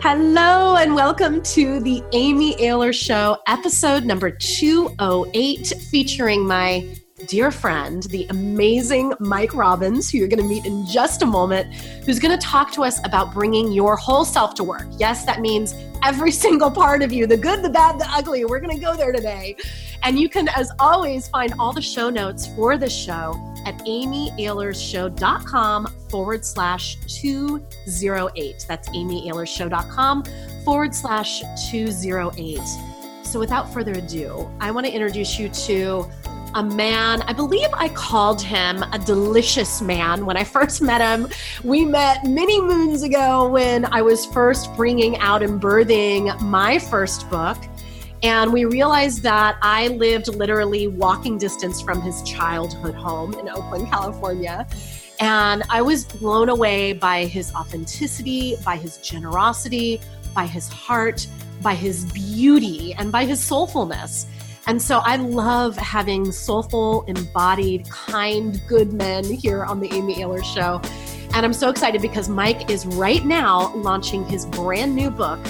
Hello, and welcome to the Amy Ahlers Show, episode number 208, featuring my dear friend, the amazing Mike Robbins, who you're going to meet in just a moment, who's going to talk to us about bringing your whole self to work. Yes, that means every single part of you the good, the bad, the ugly. We're going to go there today. And you can, as always, find all the show notes for this show at amyahlersshow.com forward slash 208. That's amyahlersshow.com forward slash 208. So without further ado, I want to introduce you to a man. I believe I called him a delicious man when I first met him. We met many moons ago when I was first bringing out and birthing my first book. And we realized that I lived literally walking distance from his childhood home in Oakland, California. And I was blown away by his authenticity, by his generosity, by his heart, by his beauty, and by his soulfulness. And so I love having soulful, embodied, kind, good men here on the Amy Ahlers Show. And I'm so excited because Mike is right now launching his brand new book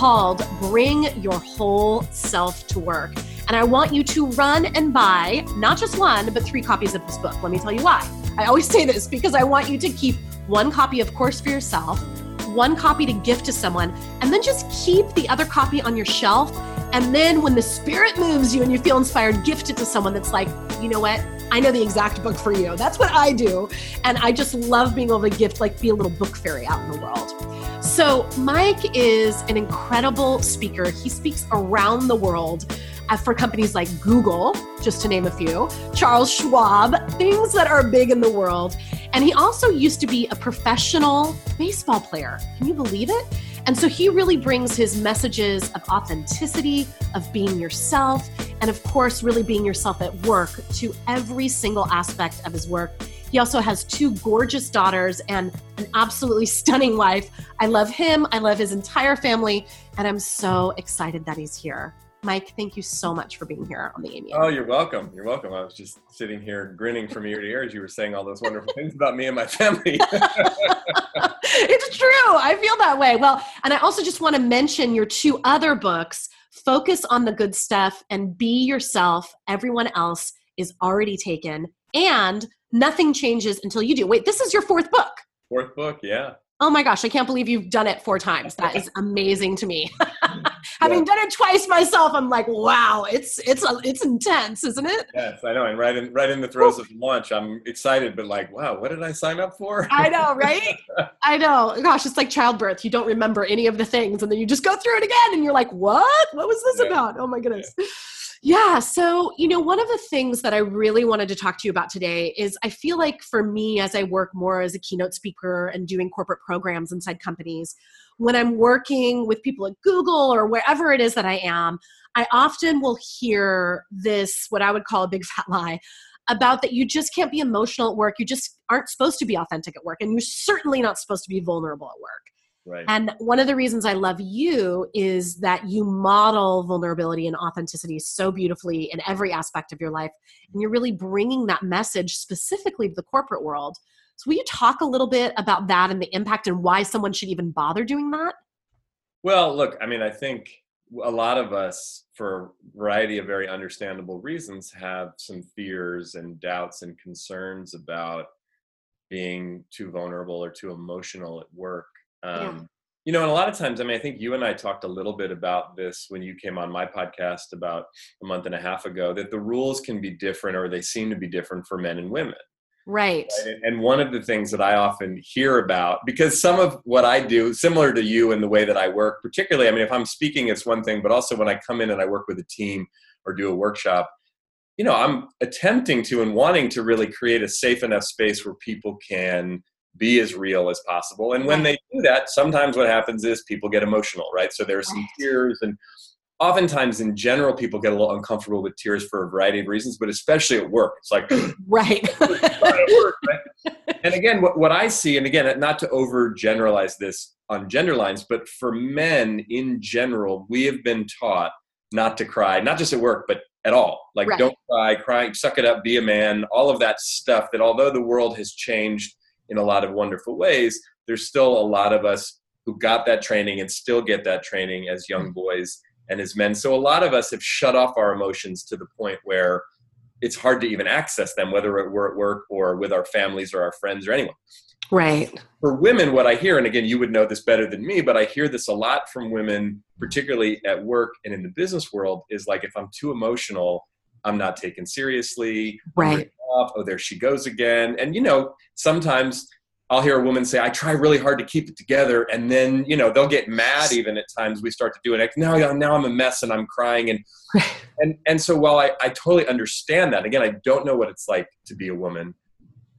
called Bring Your Whole Self to Work. And I want you to run and buy not just one, but three copies of this book. Let me tell you why. I always say this because I want you to keep one copy, of course, for yourself, one copy to gift to someone, and then just keep the other copy on your shelf. And then when the spirit moves you and you feel inspired, gift it to someone that's like, you know what? I know the exact book for you. That's what I do. And I just love being able to gift, like, be a little book fairy out in the world. So, Mike is an incredible speaker. He speaks around the world uh, for companies like Google, just to name a few, Charles Schwab, things that are big in the world. And he also used to be a professional baseball player. Can you believe it? And so he really brings his messages of authenticity, of being yourself, and of course, really being yourself at work to every single aspect of his work. He also has two gorgeous daughters and an absolutely stunning wife. I love him. I love his entire family. And I'm so excited that he's here. Mike, thank you so much for being here on the Amy. Oh, you're welcome. You're welcome. I was just sitting here grinning from ear to ear as you were saying all those wonderful things about me and my family. it's true. I feel that way. Well, and I also just want to mention your two other books Focus on the Good Stuff and Be Yourself. Everyone else is already taken. And Nothing changes until you do. Wait, this is your fourth book. Fourth book, yeah. Oh my gosh, I can't believe you've done it four times. That is amazing to me. Having yeah. done it twice myself, I'm like, wow, it's it's a, it's intense, isn't it? Yes, I know. And right in right in the throes of launch, I'm excited, but like, wow, what did I sign up for? I know, right? I know. Gosh, it's like childbirth. You don't remember any of the things, and then you just go through it again, and you're like, what? What was this yeah. about? Oh my goodness. Yeah. Yeah. So, you know, one of the things that I really wanted to talk to you about today is I feel like for me, as I work more as a keynote speaker and doing corporate programs inside companies, when I'm working with people at Google or wherever it is that I am, I often will hear this, what I would call a big fat lie, about that you just can't be emotional at work. You just aren't supposed to be authentic at work. And you're certainly not supposed to be vulnerable at work. Right. And one of the reasons I love you is that you model vulnerability and authenticity so beautifully in every aspect of your life. And you're really bringing that message specifically to the corporate world. So, will you talk a little bit about that and the impact and why someone should even bother doing that? Well, look, I mean, I think a lot of us, for a variety of very understandable reasons, have some fears and doubts and concerns about being too vulnerable or too emotional at work um, yeah. You know, and a lot of times, I mean, I think you and I talked a little bit about this when you came on my podcast about a month and a half ago that the rules can be different or they seem to be different for men and women. Right. right. And one of the things that I often hear about, because some of what I do, similar to you in the way that I work, particularly, I mean, if I'm speaking, it's one thing, but also when I come in and I work with a team or do a workshop, you know, I'm attempting to and wanting to really create a safe enough space where people can be as real as possible. And when they do that, sometimes what happens is people get emotional, right? So there are some tears and oftentimes in general people get a little uncomfortable with tears for a variety of reasons but especially at work it's like right. work, right? and again what, what i see and again not to over generalize this on gender lines but for men in general we have been taught not to cry not just at work but at all like right. don't cry cry suck it up be a man all of that stuff that although the world has changed in a lot of wonderful ways, there's still a lot of us who got that training and still get that training as young mm. boys and as men. So a lot of us have shut off our emotions to the point where it's hard to even access them, whether we're at work or with our families or our friends or anyone. Right. For women, what I hear, and again, you would know this better than me, but I hear this a lot from women, particularly at work and in the business world, is like if I'm too emotional, I'm not taken seriously. Right. Oh, there she goes again. And you know, sometimes I'll hear a woman say, I try really hard to keep it together. And then, you know, they'll get mad even at times we start to do it. Now, now I'm a mess and I'm crying. And, and, and so while I, I totally understand that, again, I don't know what it's like to be a woman,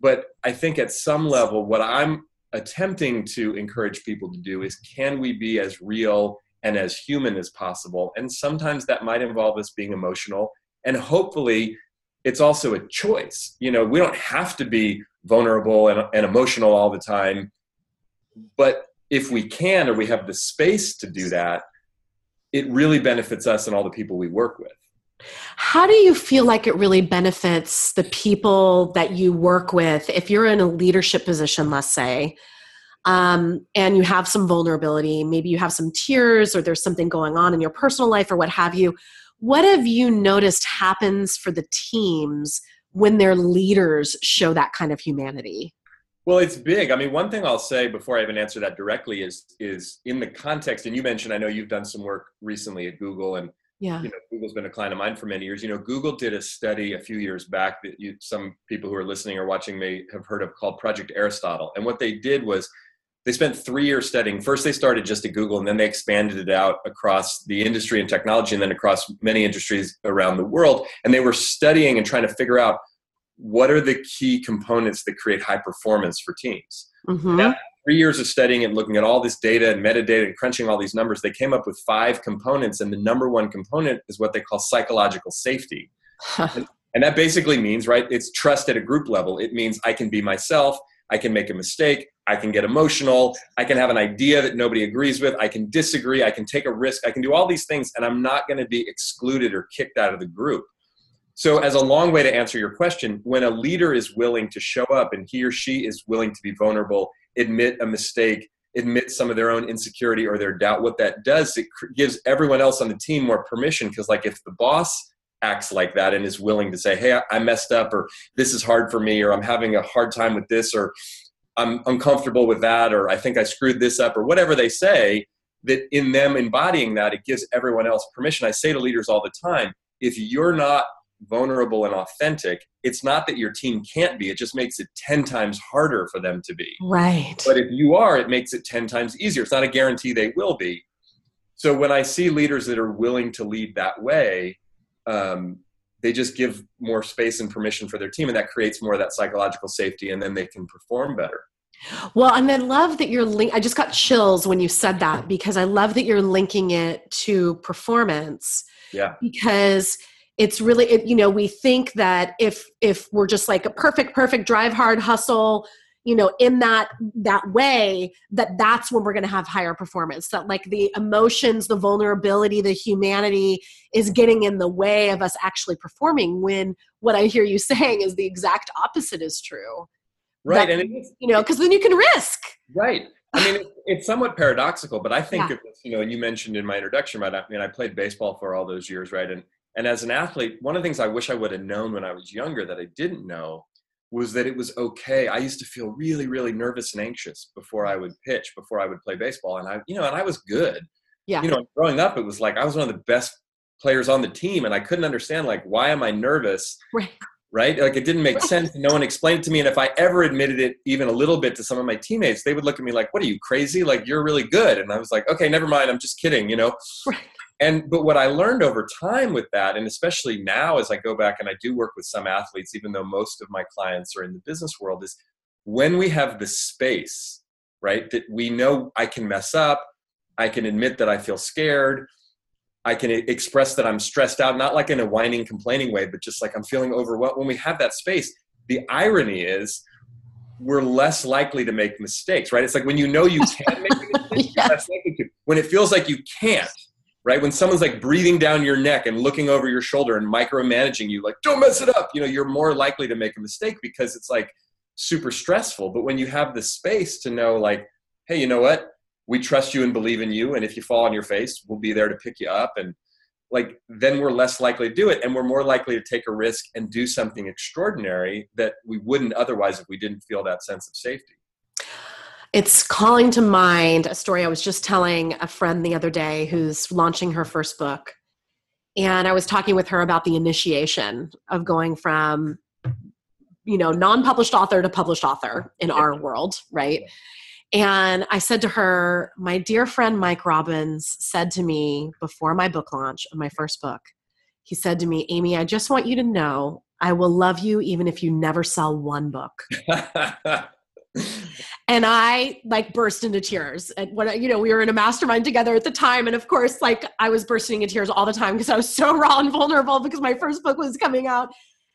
but I think at some level, what I'm attempting to encourage people to do is can we be as real and as human as possible? And sometimes that might involve us being emotional. And hopefully, it's also a choice. You know, we don't have to be vulnerable and, and emotional all the time. But if we can or we have the space to do that, it really benefits us and all the people we work with. How do you feel like it really benefits the people that you work with if you're in a leadership position, let's say, um, and you have some vulnerability, maybe you have some tears or there's something going on in your personal life or what have you? What have you noticed happens for the teams when their leaders show that kind of humanity? Well, it's big. I mean, one thing I'll say before I even answer that directly is is in the context, and you mentioned I know you've done some work recently at Google, and yeah. you know, Google's been a client of mine for many years. You know, Google did a study a few years back that you, some people who are listening or watching may have heard of called Project Aristotle. And what they did was they spent three years studying. First, they started just at Google, and then they expanded it out across the industry and technology, and then across many industries around the world. And they were studying and trying to figure out what are the key components that create high performance for teams. Mm-hmm. three years of studying and looking at all this data and metadata and crunching all these numbers, they came up with five components, and the number one component is what they call psychological safety. and, and that basically means, right, it's trust at a group level. It means I can be myself, I can make a mistake, I can get emotional, I can have an idea that nobody agrees with, I can disagree, I can take a risk, I can do all these things, and I'm not going to be excluded or kicked out of the group. So, as a long way to answer your question, when a leader is willing to show up and he or she is willing to be vulnerable, admit a mistake, admit some of their own insecurity or their doubt, what that does, it gives everyone else on the team more permission. Because, like, if the boss acts like that and is willing to say, Hey, I messed up, or this is hard for me, or I'm having a hard time with this, or I'm uncomfortable with that, or I think I screwed this up, or whatever they say, that in them embodying that, it gives everyone else permission. I say to leaders all the time if you're not vulnerable and authentic, it's not that your team can't be, it just makes it 10 times harder for them to be. Right. But if you are, it makes it 10 times easier. It's not a guarantee they will be. So when I see leaders that are willing to lead that way, um, they just give more space and permission for their team, and that creates more of that psychological safety, and then they can perform better. Well, and I love that you're link. I just got chills when you said that because I love that you're linking it to performance. Yeah. Because it's really it, you know we think that if if we're just like a perfect perfect drive hard hustle you know in that that way that that's when we're going to have higher performance that like the emotions the vulnerability the humanity is getting in the way of us actually performing when what i hear you saying is the exact opposite is true. Right that, and it you know because then you can risk. Right. I mean it's somewhat paradoxical but i think yeah. this you know and you mentioned in my introduction right i mean i played baseball for all those years right and and as an athlete, one of the things I wish I would have known when I was younger that I didn't know was that it was okay. I used to feel really, really nervous and anxious before I would pitch, before I would play baseball. And I, you know, and I was good. Yeah. You know, growing up, it was like I was one of the best players on the team, and I couldn't understand like why am I nervous? Right. Right. Like it didn't make right. sense. No one explained it to me. And if I ever admitted it even a little bit to some of my teammates, they would look at me like, "What are you crazy? Like you're really good." And I was like, "Okay, never mind. I'm just kidding." You know. Right and but what i learned over time with that and especially now as i go back and i do work with some athletes even though most of my clients are in the business world is when we have the space right that we know i can mess up i can admit that i feel scared i can express that i'm stressed out not like in a whining complaining way but just like i'm feeling overwhelmed when we have that space the irony is we're less likely to make mistakes right? It's like when you know you can make a mistake yes. when it feels like you can't right? When someone's like breathing down your neck and looking over your shoulder and micromanaging you, like, don't mess it up, you know, you're more likely to make a mistake because it's like super stressful. But when you have the space to know, like, hey, you know what? we trust you and believe in you and if you fall on your face we'll be there to pick you up and like then we're less likely to do it and we're more likely to take a risk and do something extraordinary that we wouldn't otherwise if we didn't feel that sense of safety it's calling to mind a story i was just telling a friend the other day who's launching her first book. And i was talking with her about the initiation of going from you know non-published author to published author in our world right? And I said to her, My dear friend Mike Robbins said to me before my book launch of my first book, he said to me, Amy, I just want you to know I will love you even if you never sell one book. and I like burst into tears. And when you know we were in a mastermind together at the time, and of course, like I was bursting into tears all the time because I was so raw and vulnerable because my first book was coming out,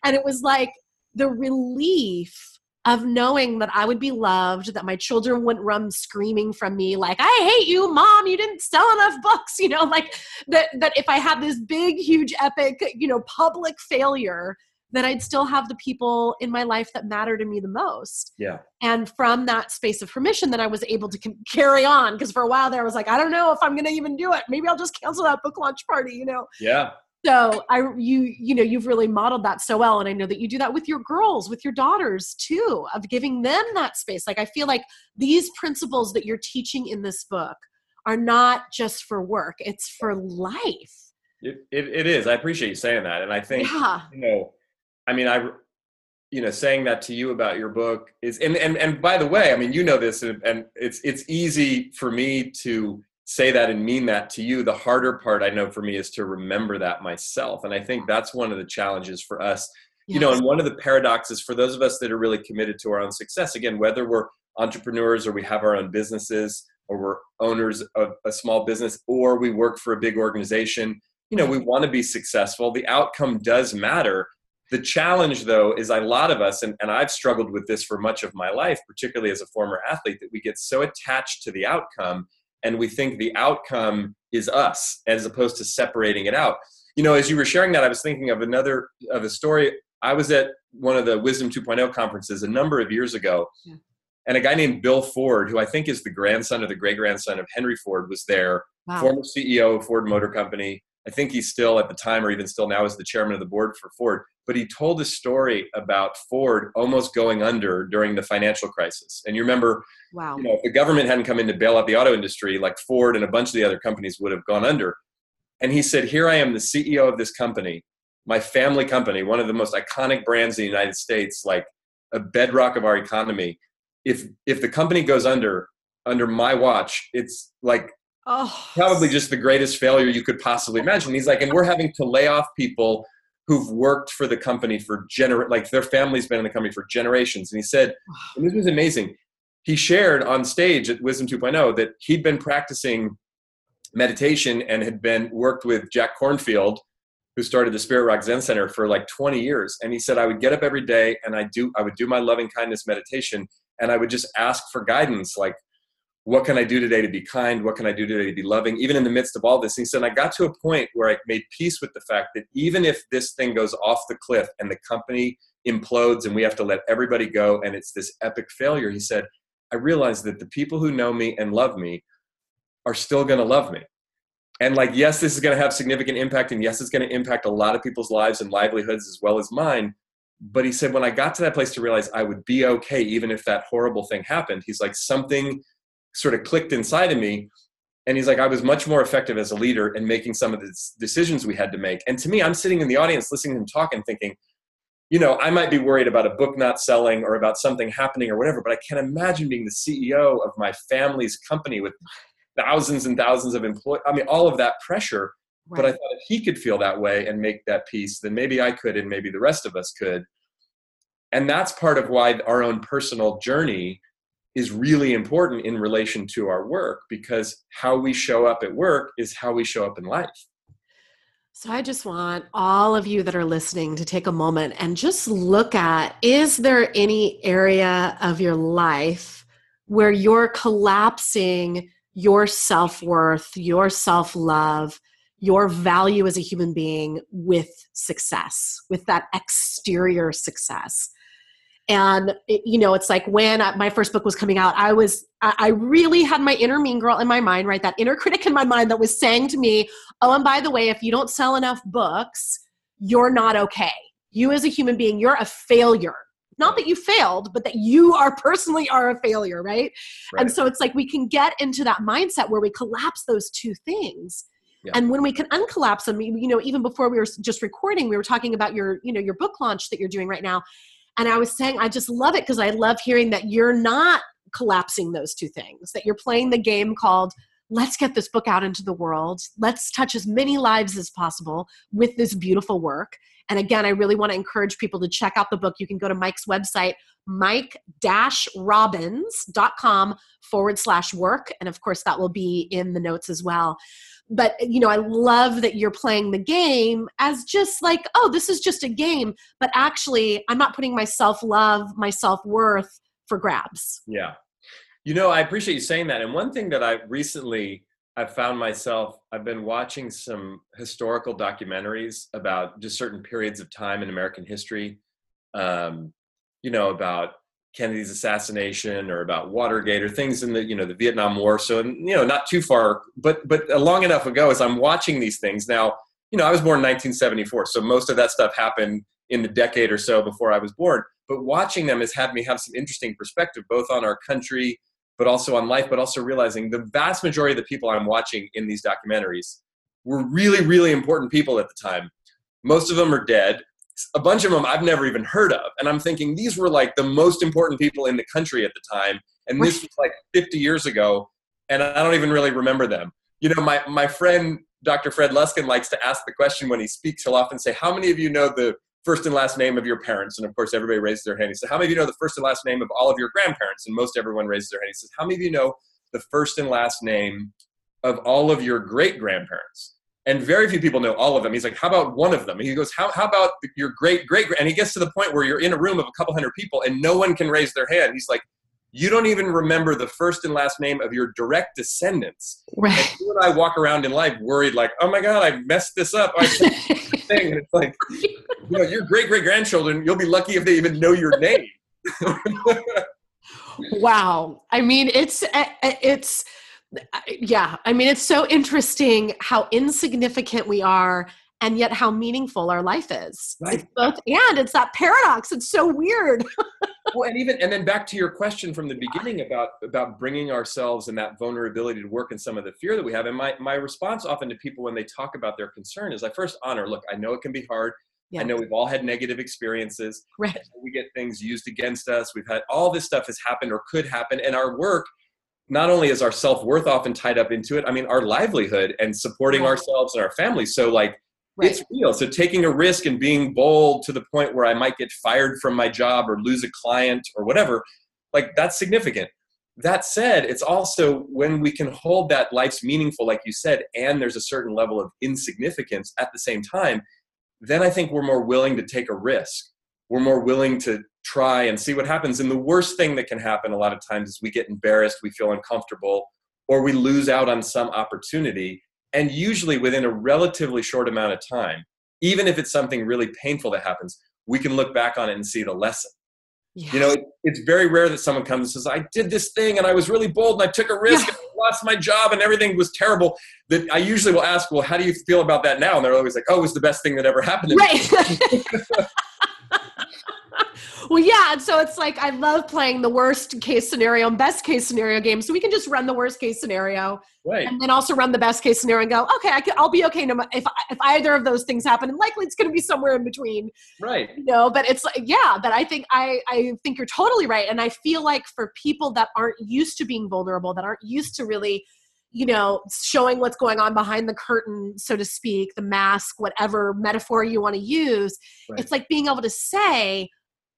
and it was like the relief of knowing that I would be loved, that my children wouldn't run screaming from me like, I hate you, mom, you didn't sell enough books, you know, like that that if I had this big, huge, epic, you know, public failure, that I'd still have the people in my life that matter to me the most. Yeah. And from that space of permission, that I was able to carry on because for a while there I was like, I don't know if I'm going to even do it. Maybe I'll just cancel that book launch party, you know? Yeah so i you you know you've really modeled that so well and i know that you do that with your girls with your daughters too of giving them that space like i feel like these principles that you're teaching in this book are not just for work it's for life it, it, it is i appreciate you saying that and i think yeah. you know i mean i you know saying that to you about your book is and and, and by the way i mean you know this and, and it's it's easy for me to say that and mean that to you. The harder part i know for me is to remember that myself and i think that's one of the challenges for us. Yes. you know and one of the paradoxes for those of us that are really committed to our own success again whether we're entrepreneurs or we have our own businesses or we're owners of a small business or we work for a big organization you know we want to be successful. The outcome does matter the challenge though is a lot of us and, and i've struggled with this for much of my life particularly as a former athlete that we get so attached to the outcome and we think the outcome is us as opposed to separating it out you know as you were sharing that i was thinking of another of a story i was at one of the wisdom 2.0 conferences a number of years ago yeah. and a guy named bill ford who i think is the grandson or the great grandson of henry ford was there wow. former ceo of ford motor company i think he's still at the time or even still now is the chairman of the board for ford but he told a story about Ford almost going under during the financial crisis. And you remember, wow. you know, if the government hadn't come in to bail out the auto industry, like Ford and a bunch of the other companies would have gone under. And he said, Here I am, the CEO of this company, my family company, one of the most iconic brands in the United States, like a bedrock of our economy. If if the company goes under under my watch, it's like oh. probably just the greatest failure you could possibly imagine. He's like, and we're having to lay off people who've worked for the company for gener like their family's been in the company for generations. And he said, and this was amazing. He shared on stage at Wisdom 2.0 that he'd been practicing meditation and had been worked with Jack Kornfield, who started the Spirit Rock Zen Center for like 20 years. And he said, I would get up every day and I do I would do my loving kindness meditation and I would just ask for guidance, like, what can I do today to be kind? What can I do today to be loving? Even in the midst of all this. And he said, I got to a point where I made peace with the fact that even if this thing goes off the cliff and the company implodes and we have to let everybody go and it's this epic failure, he said, I realized that the people who know me and love me are still going to love me. And like, yes, this is going to have significant impact. And yes, it's going to impact a lot of people's lives and livelihoods as well as mine. But he said, when I got to that place to realize I would be okay, even if that horrible thing happened, he's like, something sort of clicked inside of me. And he's like i was much more effective as a leader in making some of the decisions we had to make. And to me i'm sitting in the audience listening to him talk and thinking you know i might be worried about a book not selling or about something happening or whatever but i can't imagine being the ceo of my family's company with thousands and thousands of employees i mean all of that pressure. Right. but i thought if he could feel that way and make that peace then maybe i could and maybe the rest of us could. And that's part of why our own personal journey is really important in relation to our work because how we show up at work is how we show up in life. So I just want all of you that are listening to take a moment and just look at is there any area of your life where you're collapsing your self worth, your self love, your value as a human being with success, with that exterior success? And it, you know it's like when my first book was coming out i was i really had my inner mean girl in my mind right? That inner critic in my mind that was saying to me oh and by the way if you don't sell enough books you're not okay. You as a human being you're a failure. Not that you failed but that you are personally are a failure right, right. and so it's like we can get into that mindset where we collapse those two things. Yeah. and when we can uncollapse them you know even before we were just recording we were talking about your you know your book launch that you're doing right now and I was saying, I just love it because I love hearing that you're not collapsing those two things, that you're playing the game called let's get this book out into the world. Let's touch as many lives as possible with this beautiful work. And again, I really want to encourage people to check out the book. You can go to Mike's website, mike-robbins.com forward slash work. And of course, that will be in the notes as well but you know i love that you're playing the game as just like oh this is just a game but actually i'm not putting my self-love my self-worth for grabs yeah you know i appreciate you saying that and one thing that i recently i've found myself i've been watching some historical documentaries about just certain periods of time in american history um, you know about Kennedy's assassination or about Watergate or things in the you know the Vietnam War. So you know not too far, but but long enough ago as I'm watching these things now. You know I was born in 1974, so most of that stuff happened in the decade or so before I was born. But watching them has had me have some interesting perspective, both on our country, but also on life, but also realizing the vast majority of the people I'm watching in these documentaries were really, really important people at the time. Most of them are dead a bunch of them I've never even heard of. And I'm thinking these were like the most important people in the country at the time. And this was like 50 years ago. And I don't even really remember them. You know, my, my friend, Dr. Fred Luskin, likes to ask the question when he speaks. He'll often say, How many of you know the first and last name of your parents? And of course, everybody raises their hand. He said, How many of you know the first and last name of all of your grandparents? And most everyone raises their hand. He says, How many of you know the first and last name of all of your great grandparents? and very few people know all of them. He's like, how about one of them? And he goes, how, how about your great, great, and he gets to the point where you're in a room of a couple hundred people and no one can raise their hand. He's like, you don't even remember the first and last name of your direct descendants. Right. And you and I walk around in life worried, like, oh my God, I messed this up. I thing. And it's like, you know, your great great grandchildren, you'll be lucky if they even know your name. wow. I mean, it's, eh, eh, it's, yeah i mean it's so interesting how insignificant we are and yet how meaningful our life is right. it's both and it's that paradox it's so weird well and even and then back to your question from the beginning about about bringing ourselves and that vulnerability to work and some of the fear that we have and my my response often to people when they talk about their concern is i first honor look i know it can be hard yeah. I know we've all had negative experiences. Right. We get things used against us. We've had all this stuff has happened or could happen. And our work not only is our self-worth often tied up into it i mean our livelihood and supporting right. ourselves and our families so like right. it's real so taking a risk and being bold to the point where i might get fired from my job or lose a client or whatever like that's significant that said it's also when we can hold that life's meaningful like you said and there's a certain level of insignificance at the same time then i think we're more willing to take a risk we're more willing to try and see what happens. And the worst thing that can happen a lot of times is we get embarrassed, we feel uncomfortable, or we lose out on some opportunity. And usually within a relatively short amount of time, even if it's something really painful that happens, we can look back on it and see the lesson. You know, it, it's very rare that someone comes and says, I did this thing and I was really bold and I took a risk yeah. and I lost my job and everything was terrible. That I usually will ask, Well, how do you feel about that now? And they're always like, Oh, it was the best thing that ever happened to right. me. well, yeah. And so it's like I love playing the worst case scenario and best case scenario game. So we can just run the worst case scenario, right? And then also run the best case scenario and go, okay, I will be okay no, if if either of those things happen. And likely it's going to be somewhere in between, right? You know, but it's like yeah. But I think I I think you're totally right, and I feel like for people that aren't used to being vulnerable, that aren't used to really you know, showing what's going on behind the curtain, so to speak, the mask, whatever metaphor you want to use. Right. It's like being able to say,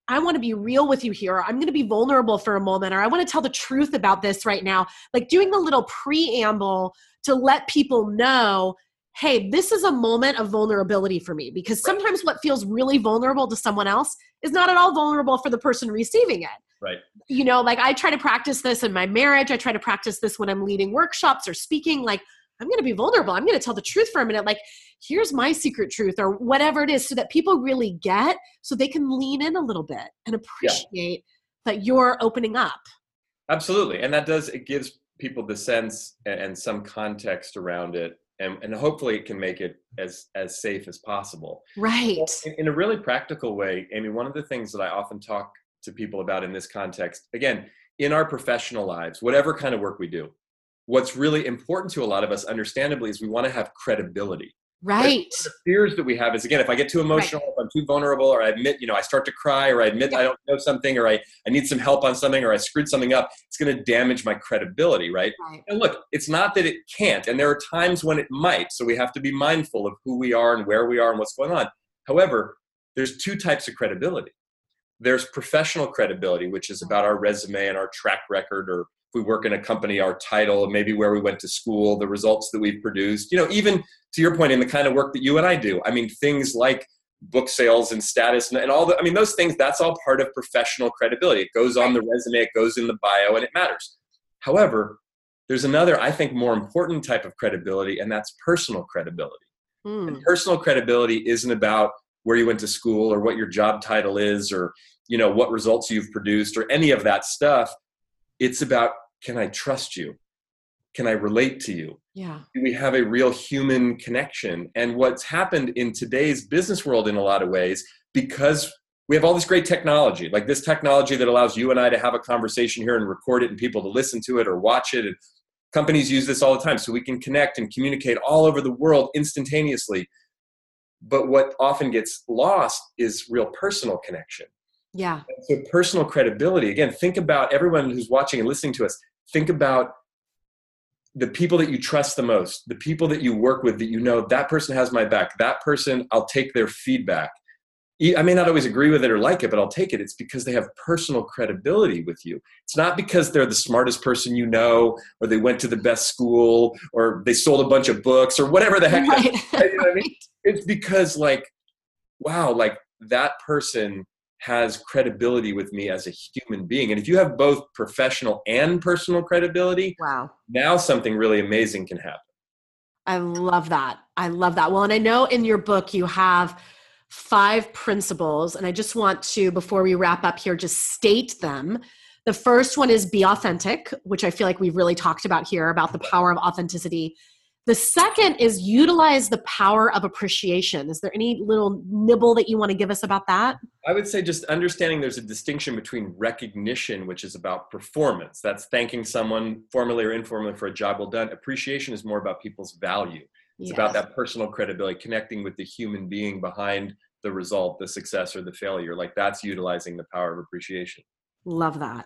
I want to be real with you here. I'm going to be vulnerable for a moment, or I want to tell the truth about this right now. Like doing the little preamble to let people know hey, this is a moment of vulnerability for me because sometimes what feels really vulnerable to someone else is not at all vulnerable for the person receiving it. Right. You know, like I try to practice this in my marriage. I try to practice this when I'm leading workshops or speaking. Like, I'm going to be vulnerable. I'm going to tell the truth for a minute. Like, here's my secret truth or whatever it is so that people really get so they can lean in a little bit and appreciate yeah. that you're opening up. Absolutely. And that does, it gives people the sense and some context around it. And, and hopefully it can make it as as safe as possible. Right. In, in a really practical way, Amy, one of the things that I often talk to people about in this context, again, in our professional lives, whatever kind of work we do, what's really important to a lot of us, understandably, is we want to have credibility. Right. The fears that we have is again, if I get too emotional, right. if I'm too vulnerable, or I admit, you know, I start to cry, or I admit yeah. I don't know something, or I, I need some help on something, or I screwed something up, it's going to damage my credibility, right? right? And look, it's not that it can't, and there are times when it might. So we have to be mindful of who we are and where we are and what's going on. However, there's two types of credibility. There's professional credibility, which is about our resume and our track record, or we work in a company, our title, maybe where we went to school, the results that we've produced. You know, even to your point, in the kind of work that you and I do. I mean, things like book sales and status and, and all the, I mean, those things, that's all part of professional credibility. It goes on the resume, it goes in the bio, and it matters. However, there's another, I think, more important type of credibility, and that's personal credibility. Mm. And personal credibility isn't about where you went to school or what your job title is or you know what results you've produced or any of that stuff it's about can i trust you? Can i relate to you? Yeah. Do we have a real human connection? And what's happened in today's business world in a lot of ways because we have all this great technology like this technology that allows you and i to have a conversation here and record it and people to listen to it or watch it and companies use this all the time so we can connect and communicate all over the world instantaneously. But what often gets lost is real personal connection yeah so personal credibility again think about everyone who's watching and listening to us think about the people that you trust the most the people that you work with that you know that person has my back that person i'll take their feedback I may not always agree with it or like it, but I'll take it. It's because they have personal credibility with you. It's not because they're the smartest person you know, or they went to the best school, or they sold a bunch of books, or whatever the heck. Right. you know I mean? It's because, like, wow, like that person has credibility with me as a human being. And if you have both professional and personal credibility, wow, now something really amazing can happen. I love that. I love that. Well, and I know in your book you have five principles. And I just want to, before we wrap up here, just state them. The first one is be authentic, which I feel like we've really talked about here about the power of authenticity. The second is utilize the power of appreciation. Is there any little nibble that you want to give us about that? I would say just understanding there's a distinction between recognition, which is about performance. That's thanking someone formally or informally for a job well done. Appreciation is more about people's value. It's yes. about that personal credibility, connecting with the human being behind the result, the success or the failure. Like that's utilizing the power of appreciation. Love that.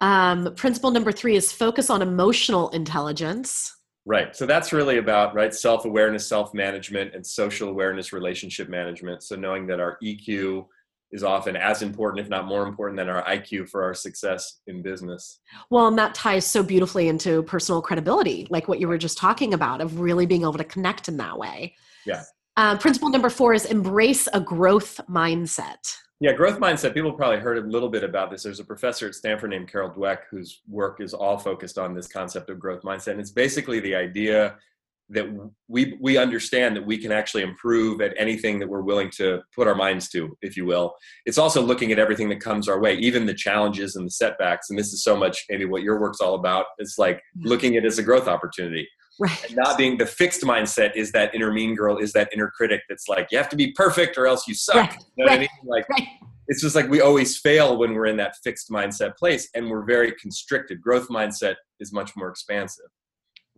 Um, principle number three is focus on emotional intelligence. Right. So that's really about right self awareness, self management, and social awareness, relationship management. So knowing that our EQ is often as important, if not more important, than our IQ for our success in business. Well, and that ties so beautifully into personal credibility, like what you were just talking about, of really being able to connect in that way. Yeah. Uh, principle number four is embrace a growth mindset. Yeah, growth mindset. People probably heard a little bit about this. There's a professor at Stanford named Carol Dweck whose work is all focused on this concept of growth mindset. And it's basically the idea that we we understand that we can actually improve at anything that we're willing to put our minds to if you will it's also looking at everything that comes our way even the challenges and the setbacks and this is so much maybe what your work's all about it's like mm-hmm. looking at it as a growth opportunity right and not being the fixed mindset is that inner mean girl is that inner critic that's like you have to be perfect or else you suck right. you know right. I mean? like right. it's just like we always fail when we're in that fixed mindset place and we're very constricted growth mindset is much more expansive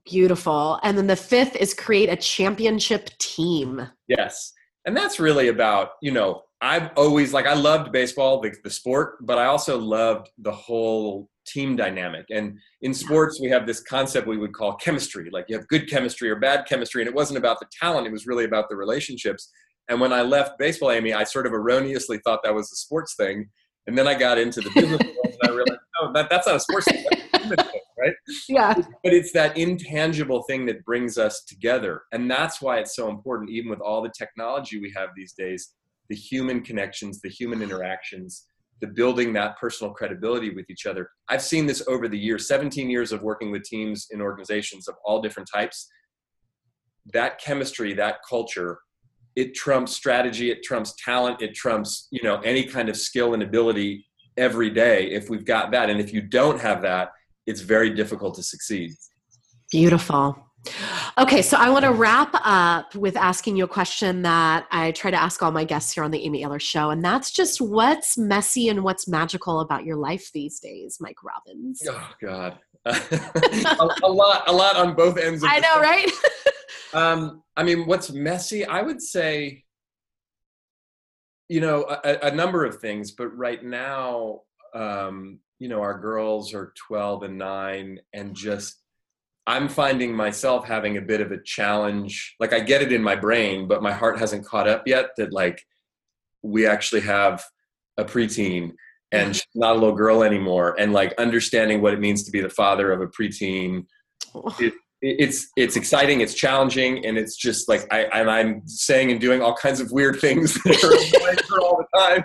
Beautiful. And then the fifth is create a championship team. Yes. And that's really about, you know, I've always like I loved baseball, the, the sport, but I also loved the whole team dynamic. And in sports, we have this concept we would call chemistry. Like you have good chemistry or bad chemistry, and it wasn't about the talent; it was really about the relationships. And when I left baseball, Amy, I sort of erroneously thought that was a sports thing, and then I got into the business world, and I realized, oh, that, that's not a sports thing right? Yeah. But it's that intangible thing that brings us together. And that's why it's so important, even with all the technology we have these days, the human connections, the human interactions, the building that personal credibility with each other. I've seen this over the years, 17 years of working with teams in organizations of all different types. that chemistry, that culture, it trumps strategy, it trumps talent, it trumps, you know, any kind of skill and ability every day if we've got that. And if you don't have that, it's very difficult to succeed. Beautiful. Okay, so I want to wrap up with asking you a question that I try to ask all my guests here on the Amy Ahlers Show, and that's just what's messy and what's magical about your life these days, Mike Robbins. Oh God, a, a, lot, a lot on both ends. I know, right? um, I mean, what's messy? I would say, you know, a, a number of things, but right now, um, you know, our girls are twelve and nine, and just I'm finding myself having a bit of a challenge. Like I get it in my brain, but my heart hasn't caught up yet that like we actually have a preteen and she's not a little girl anymore. And like understanding what it means to be the father of a preteen. It, it's it's exciting, it's challenging, and it's just like I and I'm saying and doing all kinds of weird things all the time.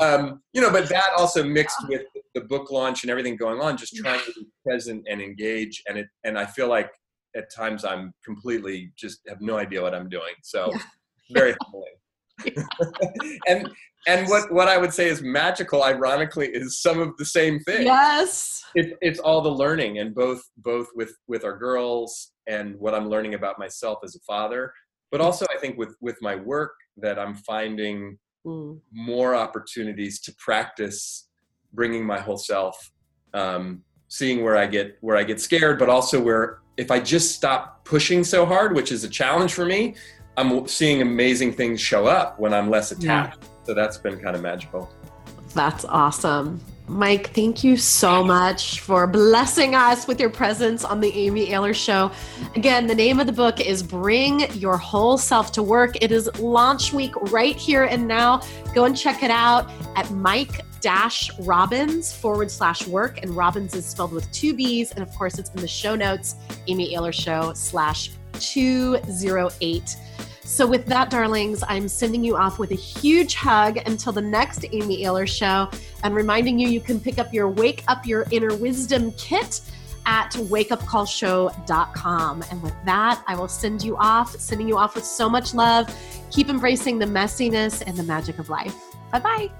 um, you know, but that also mixed with the book launch and everything going on, just trying to be present and engage. And it and I feel like at times I'm completely just have no idea what I'm doing. So yeah. very humbling. and and what what I would say is magical, ironically, is some of the same thing. Yes, it, it's all the learning, and both both with with our girls and what I'm learning about myself as a father, but also I think with with my work that I'm finding mm. more opportunities to practice bringing my whole self um, seeing where i get where i get scared but also where if i just stop pushing so hard which is a challenge for me i'm seeing amazing things show up when i'm less attached yeah. so that's been kind of magical that's awesome Mike, thank you so much for blessing us with your presence on the Amy Ahlers Show. Again, the name of the book is Bring Your Whole Self to Work. It is launch week right here and now. Go and check it out at Mike dash Robbins forward slash work. And Robbins is spelled with two B's. And of course, it's in the show notes, Amy Ahlers Show slash 208. So, with that, darlings, I'm sending you off with a huge hug until the next Amy Ahlers show and reminding you you can pick up your Wake Up Your Inner Wisdom kit at wakeupcallshow.com. And with that, I will send you off, sending you off with so much love. Keep embracing the messiness and the magic of life. Bye bye.